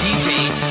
DJs.